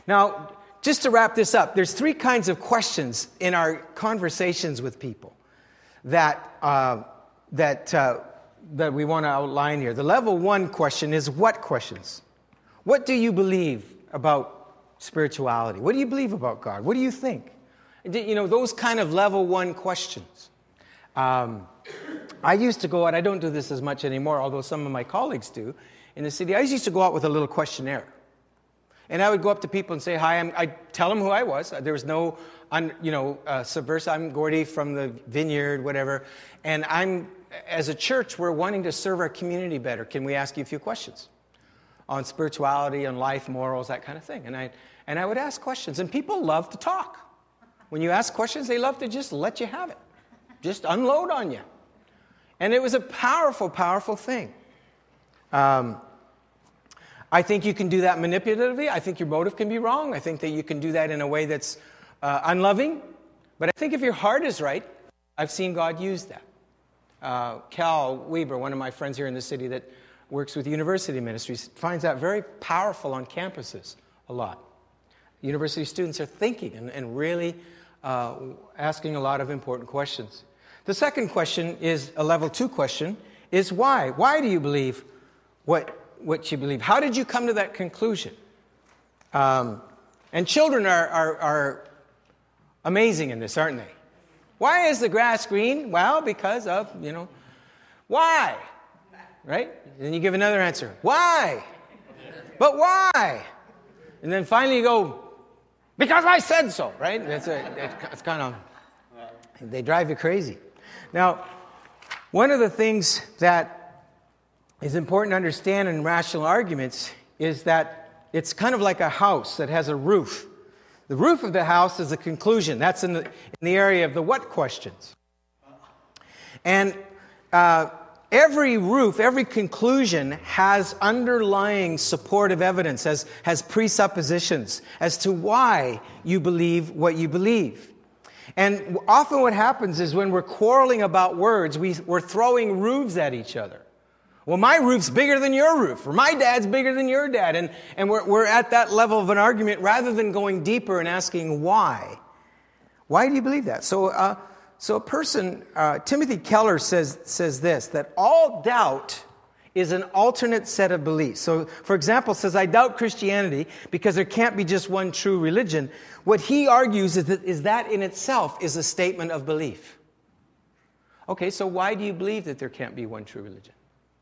Now, just to wrap this up, there's three kinds of questions in our conversations with people that, uh, that, uh, that we want to outline here. The level one question is what questions? What do you believe about spirituality? What do you believe about God? What do you think? You know, those kind of level one questions. Um, I used to go out, I don't do this as much anymore, although some of my colleagues do in the city. I used to go out with a little questionnaire. And I would go up to people and say, Hi, I'm, I tell them who I was. There was no, un, you know, uh, subversive. I'm Gordy from the vineyard, whatever. And I'm, as a church, we're wanting to serve our community better. Can we ask you a few questions on spirituality, on life, morals, that kind of thing? And I, and I would ask questions. And people love to talk. When you ask questions, they love to just let you have it, just unload on you. And it was a powerful, powerful thing. Um, I think you can do that manipulatively. I think your motive can be wrong. I think that you can do that in a way that's uh, unloving. But I think if your heart is right, I've seen God use that. Uh, Cal Weber, one of my friends here in the city that works with university ministries, finds that very powerful on campuses a lot. University students are thinking and, and really uh, asking a lot of important questions. The second question is a level two question is why? Why do you believe what what you believe. How did you come to that conclusion? Um, and children are, are, are amazing in this, aren't they? Why is the grass green? Well, because of, you know, why? Right? And then you give another answer. Why? But why? And then finally you go, because I said so, right? That's a, it's kind of, they drive you crazy. Now, one of the things that is important to understand in rational arguments is that it's kind of like a house that has a roof. The roof of the house is a conclusion. That's in the, in the area of the what questions. And uh, every roof, every conclusion has underlying supportive evidence, has, has presuppositions as to why you believe what you believe. And often what happens is when we're quarreling about words, we, we're throwing roofs at each other. Well, my roof's bigger than your roof, or my dad's bigger than your dad. And, and we're, we're at that level of an argument rather than going deeper and asking why. Why do you believe that? So, uh, so a person, uh, Timothy Keller says, says this that all doubt is an alternate set of beliefs. So, for example, says, I doubt Christianity because there can't be just one true religion. What he argues is that, is that in itself is a statement of belief. Okay, so why do you believe that there can't be one true religion?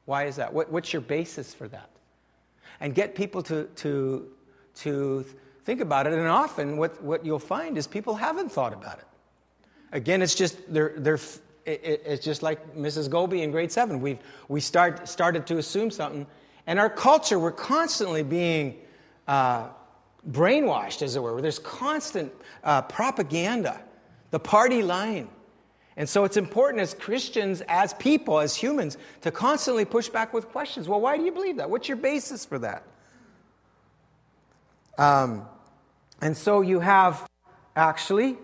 Why is that? What, what's your basis for that? And get people to, to, to think about it. And often, what, what you'll find is people haven't thought about it. Again, it's just, they're, they're, it, it's just like Mrs. Goby in grade seven. We've we start, started to assume something. And our culture, we're constantly being uh, brainwashed, as it were. There's constant uh, propaganda, the party line. And so it's important as Christians, as people, as humans, to constantly push back with questions. Well, why do you believe that? What's your basis for that? Um, and so you have actually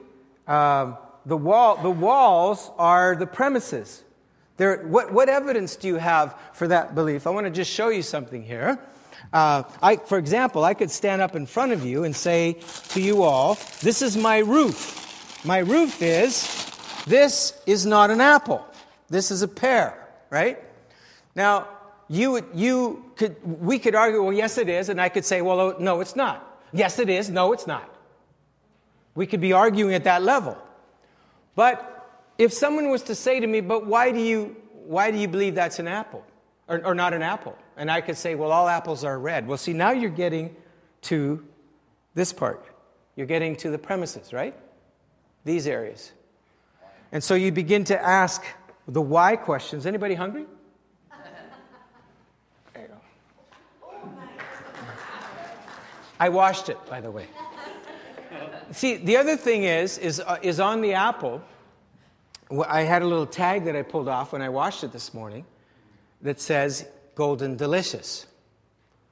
um, the wall. The walls are the premises. There, what, what evidence do you have for that belief? I want to just show you something here. Uh, I, for example, I could stand up in front of you and say to you all, "This is my roof. My roof is this is not an apple. This is a pear, right? Now, you, you could, we could argue, well, yes, it is. And I could say, well, oh, no, it's not. Yes, it is. No, it's not. We could be arguing at that level. But if someone was to say to me, but why do you, why do you believe that's an apple? Or, or not an apple? And I could say, well, all apples are red. Well, see, now you're getting to this part. You're getting to the premises, right? These areas. And so you begin to ask the why questions. Anybody hungry? I washed it, by the way. See, the other thing is, is, uh, is on the apple, I had a little tag that I pulled off when I washed it this morning that says golden delicious.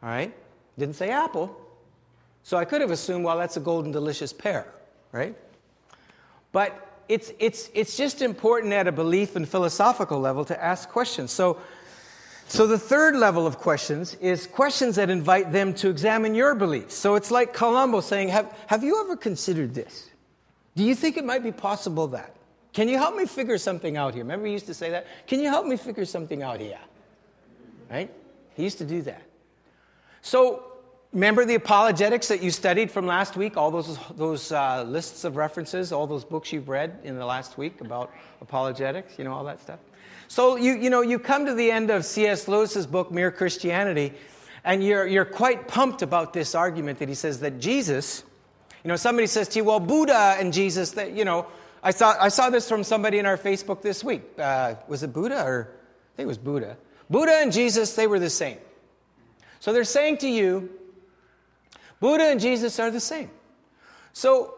All right? Didn't say apple. So I could have assumed, well, that's a golden delicious pear, right? But it's, it's, it's just important at a belief and philosophical level to ask questions. So, so the third level of questions is questions that invite them to examine your beliefs. So it's like Columbo saying, have, have you ever considered this? Do you think it might be possible that? Can you help me figure something out here? Remember he used to say that? Can you help me figure something out here? Right? He used to do that. So remember the apologetics that you studied from last week? All those, those uh, lists of references, all those books you've read in the last week about apologetics, you know, all that stuff? So you, you know, you come to the end of C.S. Lewis's book, Mere Christianity, and you're, you're quite pumped about this argument that he says that Jesus, you know, somebody says to you, well, Buddha and Jesus, that, you know, I saw, I saw this from somebody in our Facebook this week. Uh, was it Buddha or I think it was Buddha? Buddha and Jesus, they were the same. So they're saying to you, Buddha and Jesus are the same. So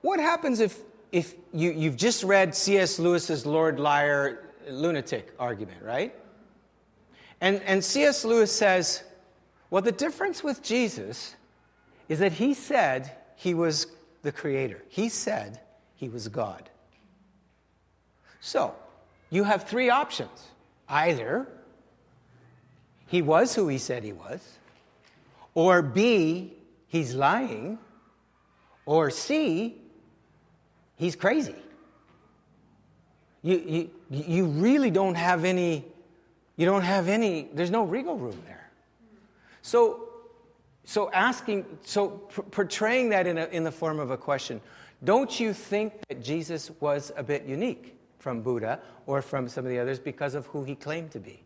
what happens if, if you, you've just read C.S. Lewis's Lord Liar lunatic argument, right? And, and C.S. Lewis says, well, the difference with Jesus is that he said he was the creator. He said he was God. So, you have three options. Either he was who he said he was, or B, he's lying, or C, he's crazy. You, you, you really don't have any, you don't have any, there's no wriggle room there. So, so asking, so portraying that in, a, in the form of a question, don't you think that Jesus was a bit unique from Buddha or from some of the others because of who he claimed to be?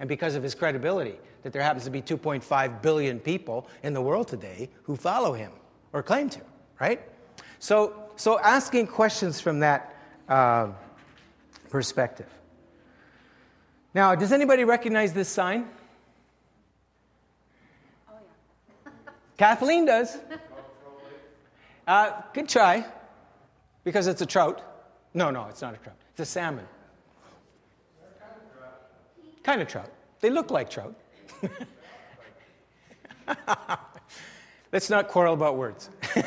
And because of his credibility, that there happens to be 2.5 billion people in the world today who follow him or claim to, right? So, so asking questions from that uh, perspective. Now, does anybody recognize this sign? Oh, yeah. Kathleen does. Uh, good try, because it's a trout. No, no, it's not a trout. It's a salmon. Kind of trout. They look like trout. [laughs] Let's not quarrel about words. [laughs]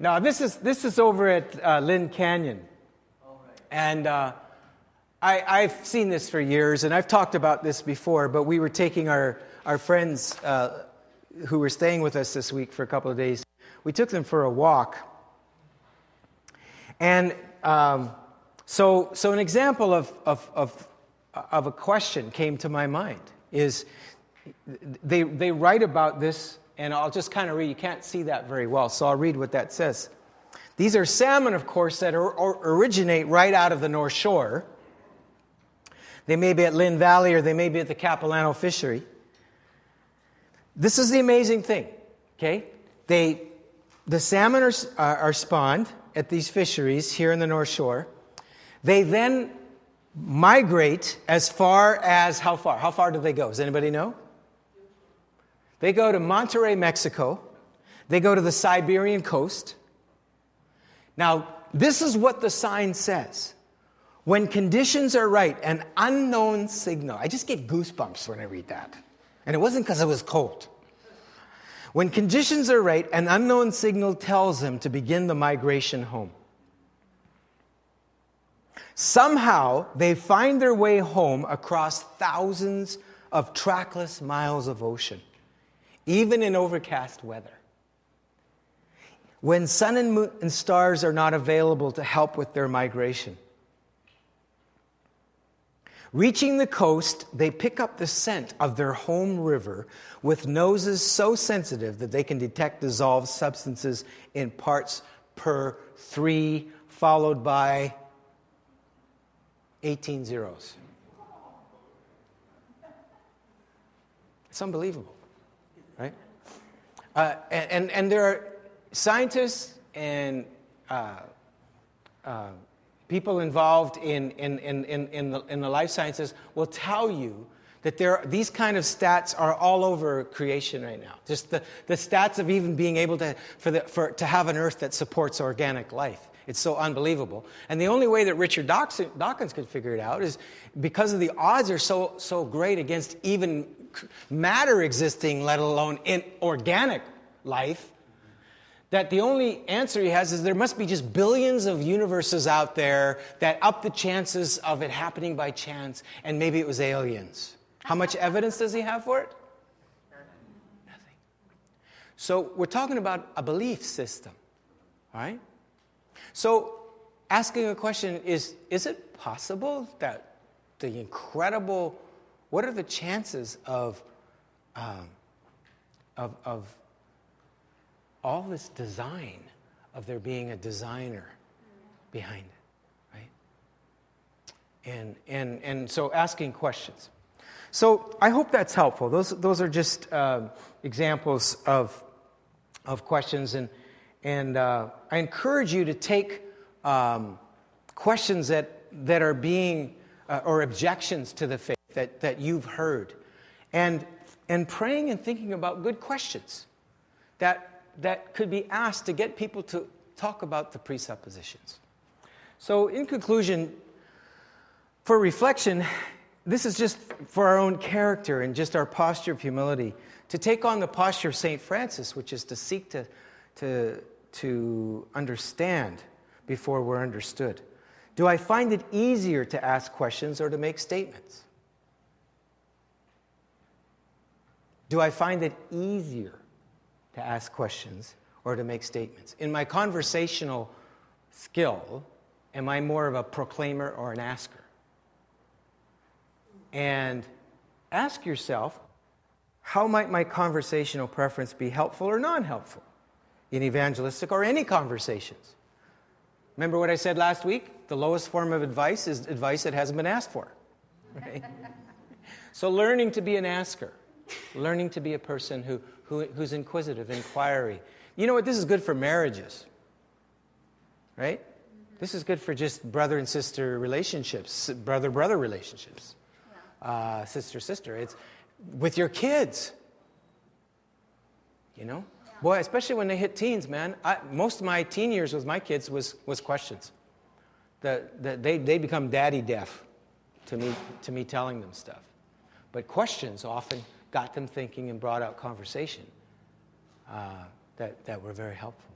now, this is, this is over at uh, Lynn Canyon. And uh, I, have seen this for years, and I've talked about this before, but we were taking our, our friends uh, who were staying with us this week for a couple of days, we took them for a walk. And um, so, so, an example of, of, of, of a question came to my mind is they, they write about this, and I'll just kind of read. You can't see that very well, so I'll read what that says. These are salmon, of course, that are, originate right out of the North Shore. They may be at Lynn Valley or they may be at the Capilano fishery. This is the amazing thing, okay? They, the salmon are, are spawned at these fisheries here in the North Shore. They then migrate as far as how far? How far do they go? Does anybody know? They go to Monterrey, Mexico. They go to the Siberian coast. Now, this is what the sign says. When conditions are right, an unknown signal. I just get goosebumps when I read that. And it wasn't because it was cold. When conditions are right, an unknown signal tells them to begin the migration home. Somehow, they find their way home across thousands of trackless miles of ocean, even in overcast weather when sun and, moon and stars are not available to help with their migration. Reaching the coast, they pick up the scent of their home river with noses so sensitive that they can detect dissolved substances in parts per three, followed by 18 zeros. It's unbelievable, right? Uh, and, and, and there are scientists and uh, uh, people involved in, in, in, in, the, in the life sciences will tell you that there, these kind of stats are all over creation right now. Just the, the stats of even being able to, for the, for, to have an earth that supports organic life. It's so unbelievable. And the only way that Richard Dawkins could figure it out is because of the odds are so, so great against even matter existing, let alone in organic life, that the only answer he has is there must be just billions of universes out there that up the chances of it happening by chance, and maybe it was aliens. How much evidence does he have for it? Nothing. So we're talking about a belief system, right? So asking a question is is it possible that the incredible, what are the chances of um, of, of all this design of there being a designer behind it, right? And, and, and so asking questions. So I hope that's helpful. Those, those are just uh, examples of, of questions. And, and uh, I encourage you to take um, questions that, that are being, uh, or objections to the faith that, that you've heard, and, and praying and thinking about good questions that, that could be asked to get people to talk about the presuppositions. So, in conclusion, for reflection, this is just for our own character and just our posture of humility to take on the posture of St. Francis, which is to seek to, to, to understand before we're understood. Do I find it easier to ask questions or to make statements? Do I find it easier to ask questions or to make statements? In my conversational skill, am I more of a proclaimer or an asker? And ask yourself, how might my conversational preference be helpful or non helpful in evangelistic or any conversations? Remember what I said last week? The lowest form of advice is advice that hasn't been asked for. Right? [laughs] so, learning to be an asker, learning to be a person who, who, who's inquisitive, inquiry. You know what? This is good for marriages, right? This is good for just brother and sister relationships, brother brother relationships, uh, sister sister. It's with your kids. You know, boy, especially when they hit teens, man. I, most of my teen years with my kids was was questions. That the, they they become daddy deaf to me to me telling them stuff, but questions often got them thinking and brought out conversation uh, that that were very helpful.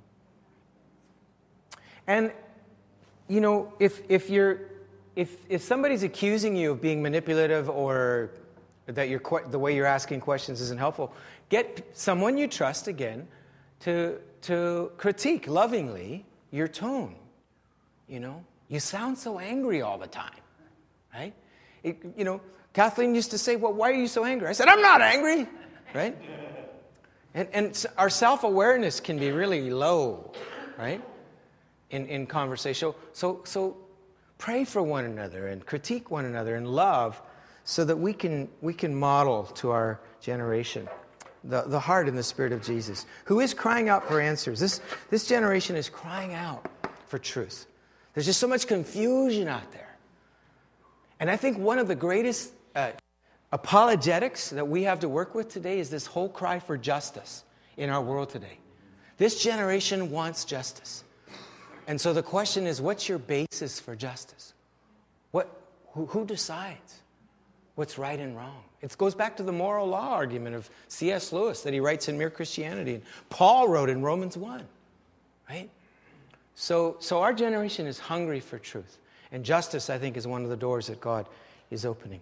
And you know, if, if, you're, if, if somebody's accusing you of being manipulative or that you're, the way you're asking questions isn't helpful, get someone you trust again to, to critique lovingly your tone. You know, you sound so angry all the time, right? It, you know, Kathleen used to say, Well, why are you so angry? I said, I'm not angry, right? [laughs] And, and our self awareness can be really low, right? in, in conversation. So, so pray for one another and critique one another and love so that we can, we can model to our generation the, the heart and the spirit of Jesus, who is crying out for answers. This, this generation is crying out for truth. There's just so much confusion out there. And I think one of the greatest uh, apologetics that we have to work with today is this whole cry for justice in our world today. This generation wants justice. And so the question is what's your basis for justice? What, who, who decides what's right and wrong? It goes back to the moral law argument of C.S. Lewis that he writes in Mere Christianity, and Paul wrote in Romans 1, right? So, so our generation is hungry for truth. And justice, I think, is one of the doors that God is opening.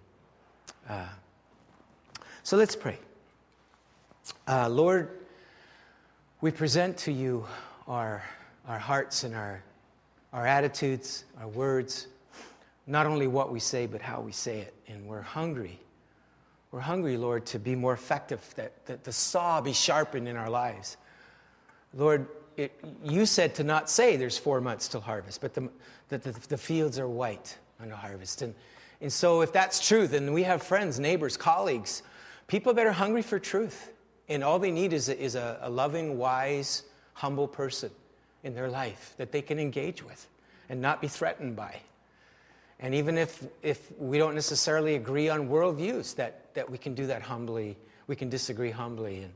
Uh, so let's pray. Uh, Lord, we present to you our our hearts and our, our attitudes, our words, not only what we say, but how we say it. And we're hungry. We're hungry, Lord, to be more effective, that, that the saw be sharpened in our lives. Lord, it, you said to not say there's four months till harvest, but the, that the, the fields are white unto harvest. And, and so, if that's true, then we have friends, neighbors, colleagues, people that are hungry for truth. And all they need is a, is a, a loving, wise, humble person in their life that they can engage with and not be threatened by. And even if, if we don't necessarily agree on worldviews, that, that we can do that humbly, we can disagree humbly and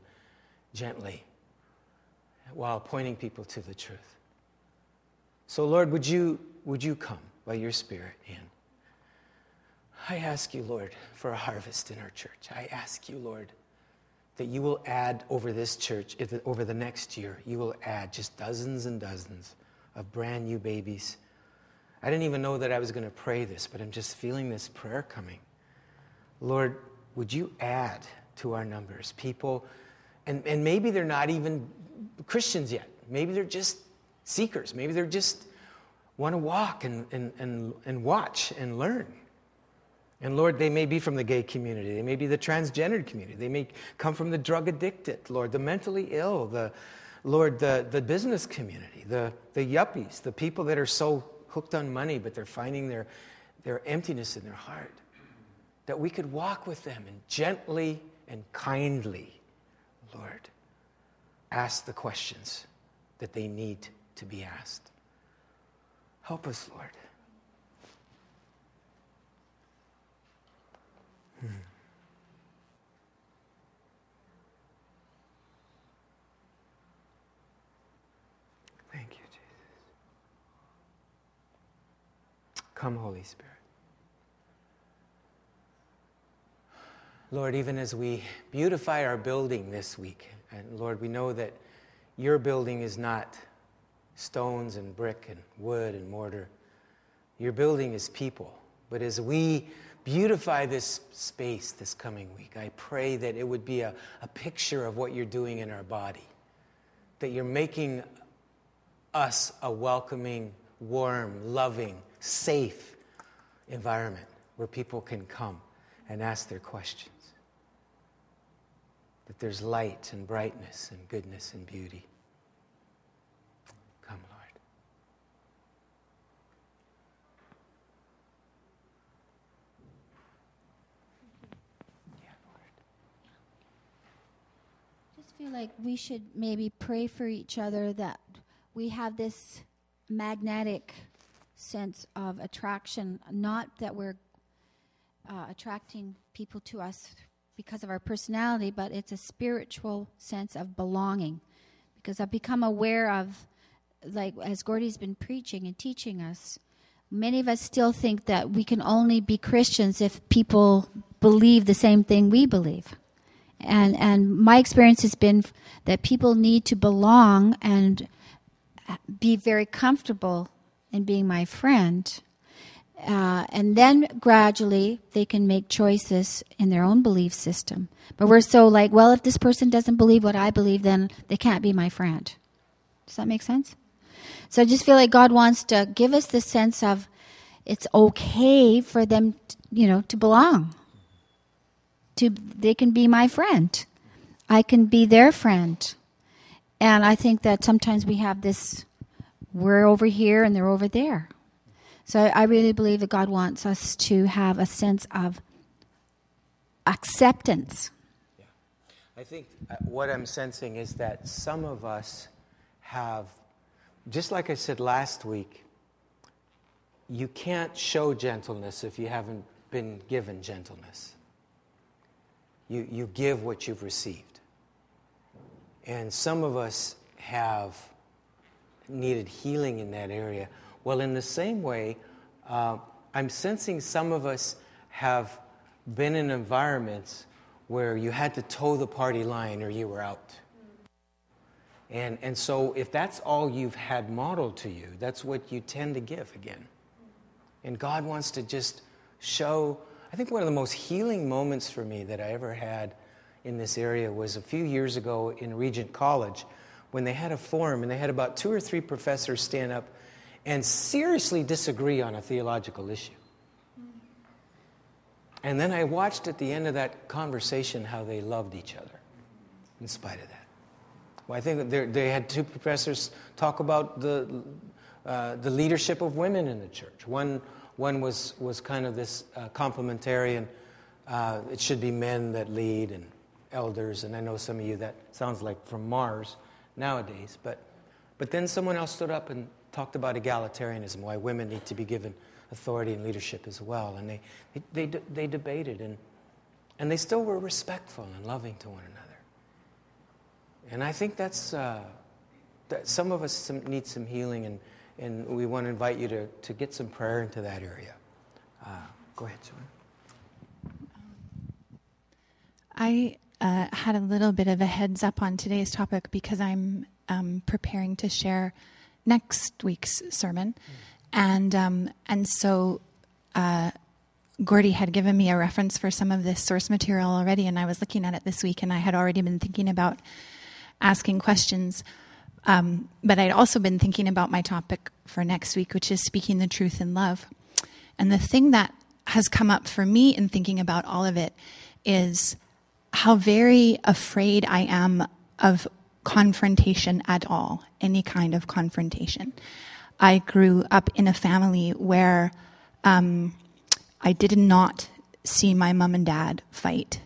gently while pointing people to the truth. So, Lord, would you, would you come by your Spirit in? I ask you, Lord, for a harvest in our church. I ask you, Lord, that you will add over this church, over the next year, you will add just dozens and dozens of brand new babies. I didn't even know that I was going to pray this, but I'm just feeling this prayer coming. Lord, would you add to our numbers people, and, and maybe they're not even Christians yet. Maybe they're just seekers. Maybe they're just want to walk and, and, and, and watch and learn. And Lord, they may be from the gay community, they may be the transgendered community, they may come from the drug addicted, Lord, the mentally ill, the Lord, the, the business community, the, the yuppies, the people that are so hooked on money, but they're finding their, their emptiness in their heart. That we could walk with them and gently and kindly, Lord, ask the questions that they need to be asked. Help us, Lord. Hmm. Thank you, Jesus. Come, Holy Spirit. Lord, even as we beautify our building this week, and Lord, we know that your building is not stones and brick and wood and mortar. Your building is people. But as we beautify this space this coming week, I pray that it would be a, a picture of what you're doing in our body, that you're making us a welcoming, warm, loving, safe environment where people can come and ask their questions that there's light and brightness and goodness and beauty. Come, Lord. Yeah, Lord. Just feel like we should maybe pray for each other that we have this magnetic sense of attraction, not that we're uh, attracting people to us because of our personality, but it's a spiritual sense of belonging. Because I've become aware of, like, as Gordy's been preaching and teaching us, many of us still think that we can only be Christians if people believe the same thing we believe. And, and my experience has been that people need to belong and be very comfortable in being my friend uh, and then gradually they can make choices in their own belief system. But we're so like, well, if this person doesn't believe what I believe, then they can't be my friend. Does that make sense? So I just feel like God wants to give us the sense of it's okay for them, you know, to belong. To they can be my friend. I can be their friend. And I think that sometimes we have this we're over here and they're over there. So I really believe that God wants us to have a sense of acceptance. Yeah. I think uh, what I'm sensing is that some of us have, just like I said last week, you can't show gentleness if you haven't been given gentleness. You, you give what you've received. And some of us have needed healing in that area well, in the same way, uh, I'm sensing some of us have been in environments where you had to toe the party line or you were out. And, and so, if that's all you've had modeled to you, that's what you tend to give again. And God wants to just show. I think one of the most healing moments for me that I ever had in this area was a few years ago in Regent College when they had a forum and they had about two or three professors stand up and seriously disagree on a theological issue. And then I watched at the end of that conversation how they loved each other in spite of that. Well, I think they had two professors talk about the, uh, the leadership of women in the church. One, one was, was kind of this uh, complementarian, uh, it should be men that lead and elders, and I know some of you that sounds like from Mars nowadays, but, but then someone else stood up and talked about egalitarianism, why women need to be given authority and leadership as well. And they, they, they, they debated, and, and they still were respectful and loving to one another. And I think that's, uh, that some of us some, need some healing, and, and we want to invite you to, to get some prayer into that area. Uh, go ahead, Joanne. I uh, had a little bit of a heads up on today's topic because I'm um, preparing to share next week's sermon, and um, and so. Uh, Gordy had given me a reference for some of this source material already, and I was looking at it this week, and I had already been thinking about asking questions. Um, but I'd also been thinking about my topic for next week, which is speaking the truth in love. And the thing that has come up for me in thinking about all of it is how very afraid I am of confrontation at all, any kind of confrontation. I grew up in a family where um, I did not see my mom and dad fight.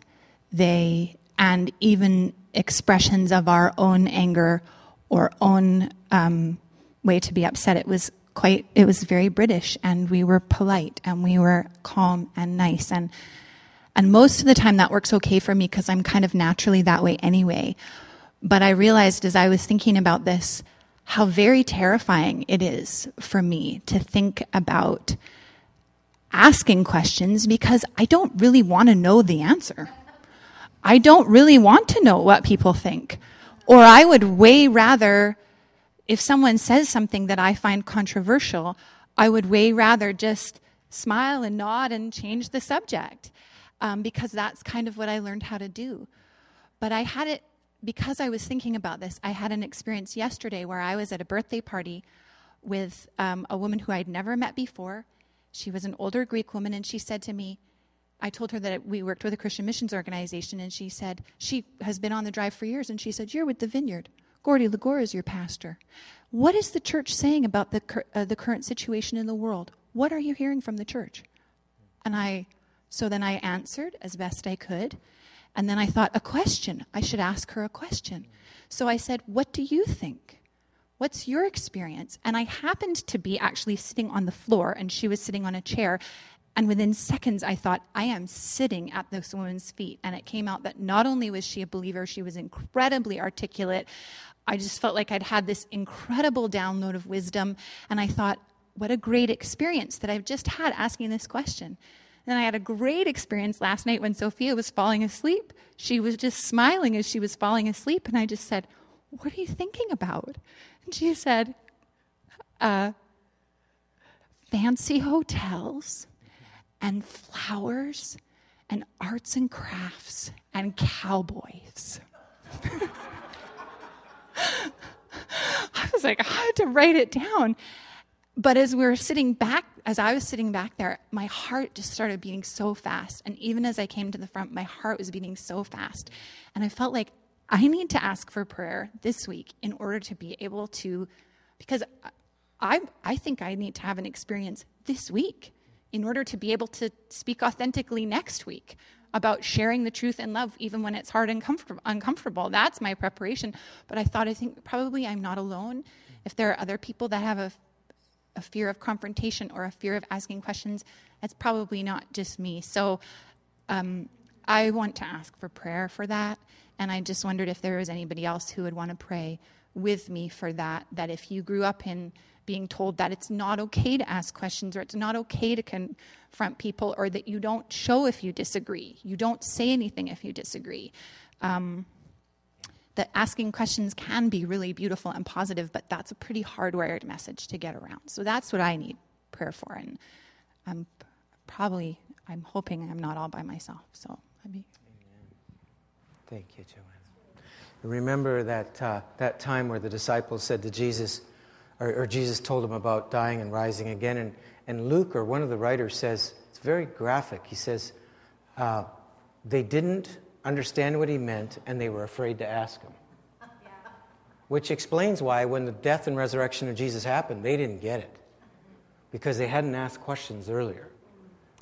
They, and even expressions of our own anger or own um, way to be upset, it was quite, it was very British and we were polite and we were calm and nice. And, and most of the time that works okay for me because I'm kind of naturally that way anyway. But I realized as I was thinking about this, how very terrifying it is for me to think about asking questions because I don't really want to know the answer. I don't really want to know what people think. Or I would way rather, if someone says something that I find controversial, I would way rather just smile and nod and change the subject um, because that's kind of what I learned how to do. But I had it because I was thinking about this. I had an experience yesterday where I was at a birthday party with um, a woman who I'd never met before. She was an older Greek woman, and she said to me, I told her that we worked with a Christian missions organization, and she said, she has been on the drive for years, and she said, You're with the vineyard. Gordy Lagore is your pastor. What is the church saying about the, uh, the current situation in the world? What are you hearing from the church? And I, so then I answered as best I could. And then I thought, a question. I should ask her a question. So I said, What do you think? What's your experience? And I happened to be actually sitting on the floor, and she was sitting on a chair. And within seconds, I thought, I am sitting at this woman's feet. And it came out that not only was she a believer, she was incredibly articulate. I just felt like I'd had this incredible download of wisdom. And I thought, what a great experience that I've just had asking this question. And I had a great experience last night when Sophia was falling asleep. She was just smiling as she was falling asleep. And I just said, What are you thinking about? And she said, uh, Fancy hotels and flowers and arts and crafts and cowboys. [laughs] I was like, I had to write it down. But as we were sitting back, as I was sitting back there, my heart just started beating so fast. And even as I came to the front, my heart was beating so fast. And I felt like I need to ask for prayer this week in order to be able to, because I, I think I need to have an experience this week in order to be able to speak authentically next week about sharing the truth and love, even when it's hard and uncomfortable. That's my preparation. But I thought, I think probably I'm not alone. If there are other people that have a a fear of confrontation or a fear of asking questions, it's probably not just me. So um, I want to ask for prayer for that. And I just wondered if there was anybody else who would want to pray with me for that. That if you grew up in being told that it's not okay to ask questions or it's not okay to confront people or that you don't show if you disagree, you don't say anything if you disagree. Um, that asking questions can be really beautiful and positive, but that's a pretty hardwired message to get around. So that's what I need prayer for. And I'm probably, I'm hoping I'm not all by myself. So I'd be. Thank you, Joanna. Remember that, uh, that time where the disciples said to Jesus, or, or, Jesus told them about dying and rising again. And, and Luke, or one of the writers, says, it's very graphic. He says, uh, they didn't understand what he meant, and they were afraid to ask him. [laughs] Yeah. Which explains why, when the death and resurrection of Jesus happened, they didn't get it because they hadn't asked questions earlier.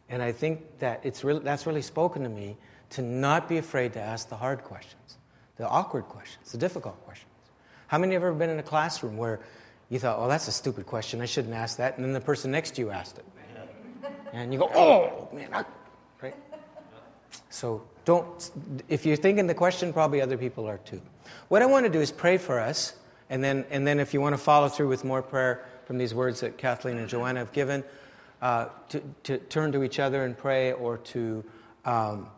And I think that it's really, that's really spoken to me to not be afraid to ask the hard questions, the awkward questions, the difficult questions. How many have ever been in a classroom where you thought, oh, that's a stupid question, I shouldn't ask that, and then the person next to you asked it? [laughs] And you go, oh, man, I, right? So don't, if you're thinking the question, probably other people are too. What I want to do is pray for us, and then, and then if you want to follow through with more prayer from these words that Kathleen and Joanna have given, uh, to, to, turn to each other and pray or to um,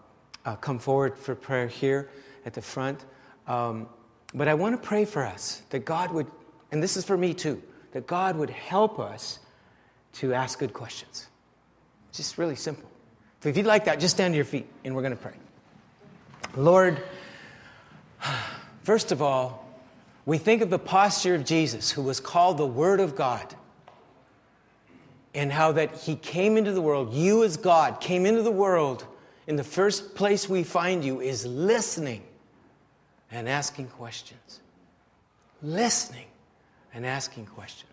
uh, come forward for prayer here at the front. Um, but I want to pray for us that God would, and this is for me too, that God would help us to ask good questions. Just really simple. If you'd like that, just stand to your feet and we're going to pray. Lord, first of all, we think of the posture of Jesus, who was called the Word of God. and how that He came into the world, you as God came into the world. In the first place we find you is listening and asking questions. Listening and asking questions.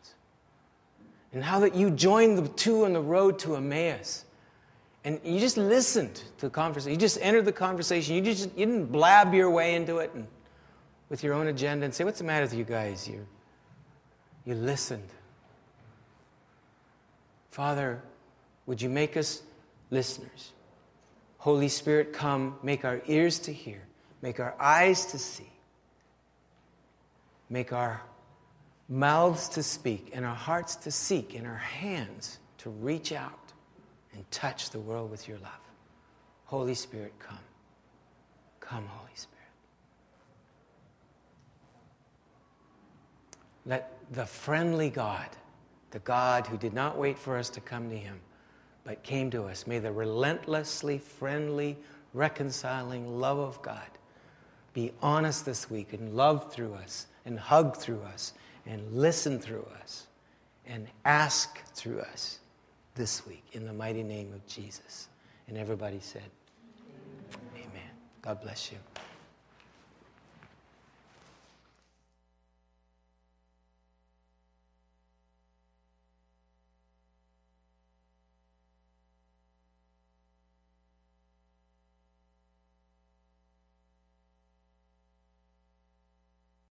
And how that you joined the two on the road to Emmaus. And you just listened to the conversation. You just entered the conversation. You just you didn't blab your way into it and with your own agenda and say, What's the matter with you guys? You, you listened. Father, would you make us listeners? Holy Spirit, come, make our ears to hear, make our eyes to see, make our mouths to speak, and our hearts to seek, and our hands to reach out and touch the world with your love. Holy Spirit, come. Come, Holy Spirit. Let the friendly God, the God who did not wait for us to come to him, but came to us, may the relentlessly friendly, reconciling love of God be on us this week and love through us and hug through us and listen through us and ask through us this week in the mighty name of Jesus. And everybody said, Amen. God bless you.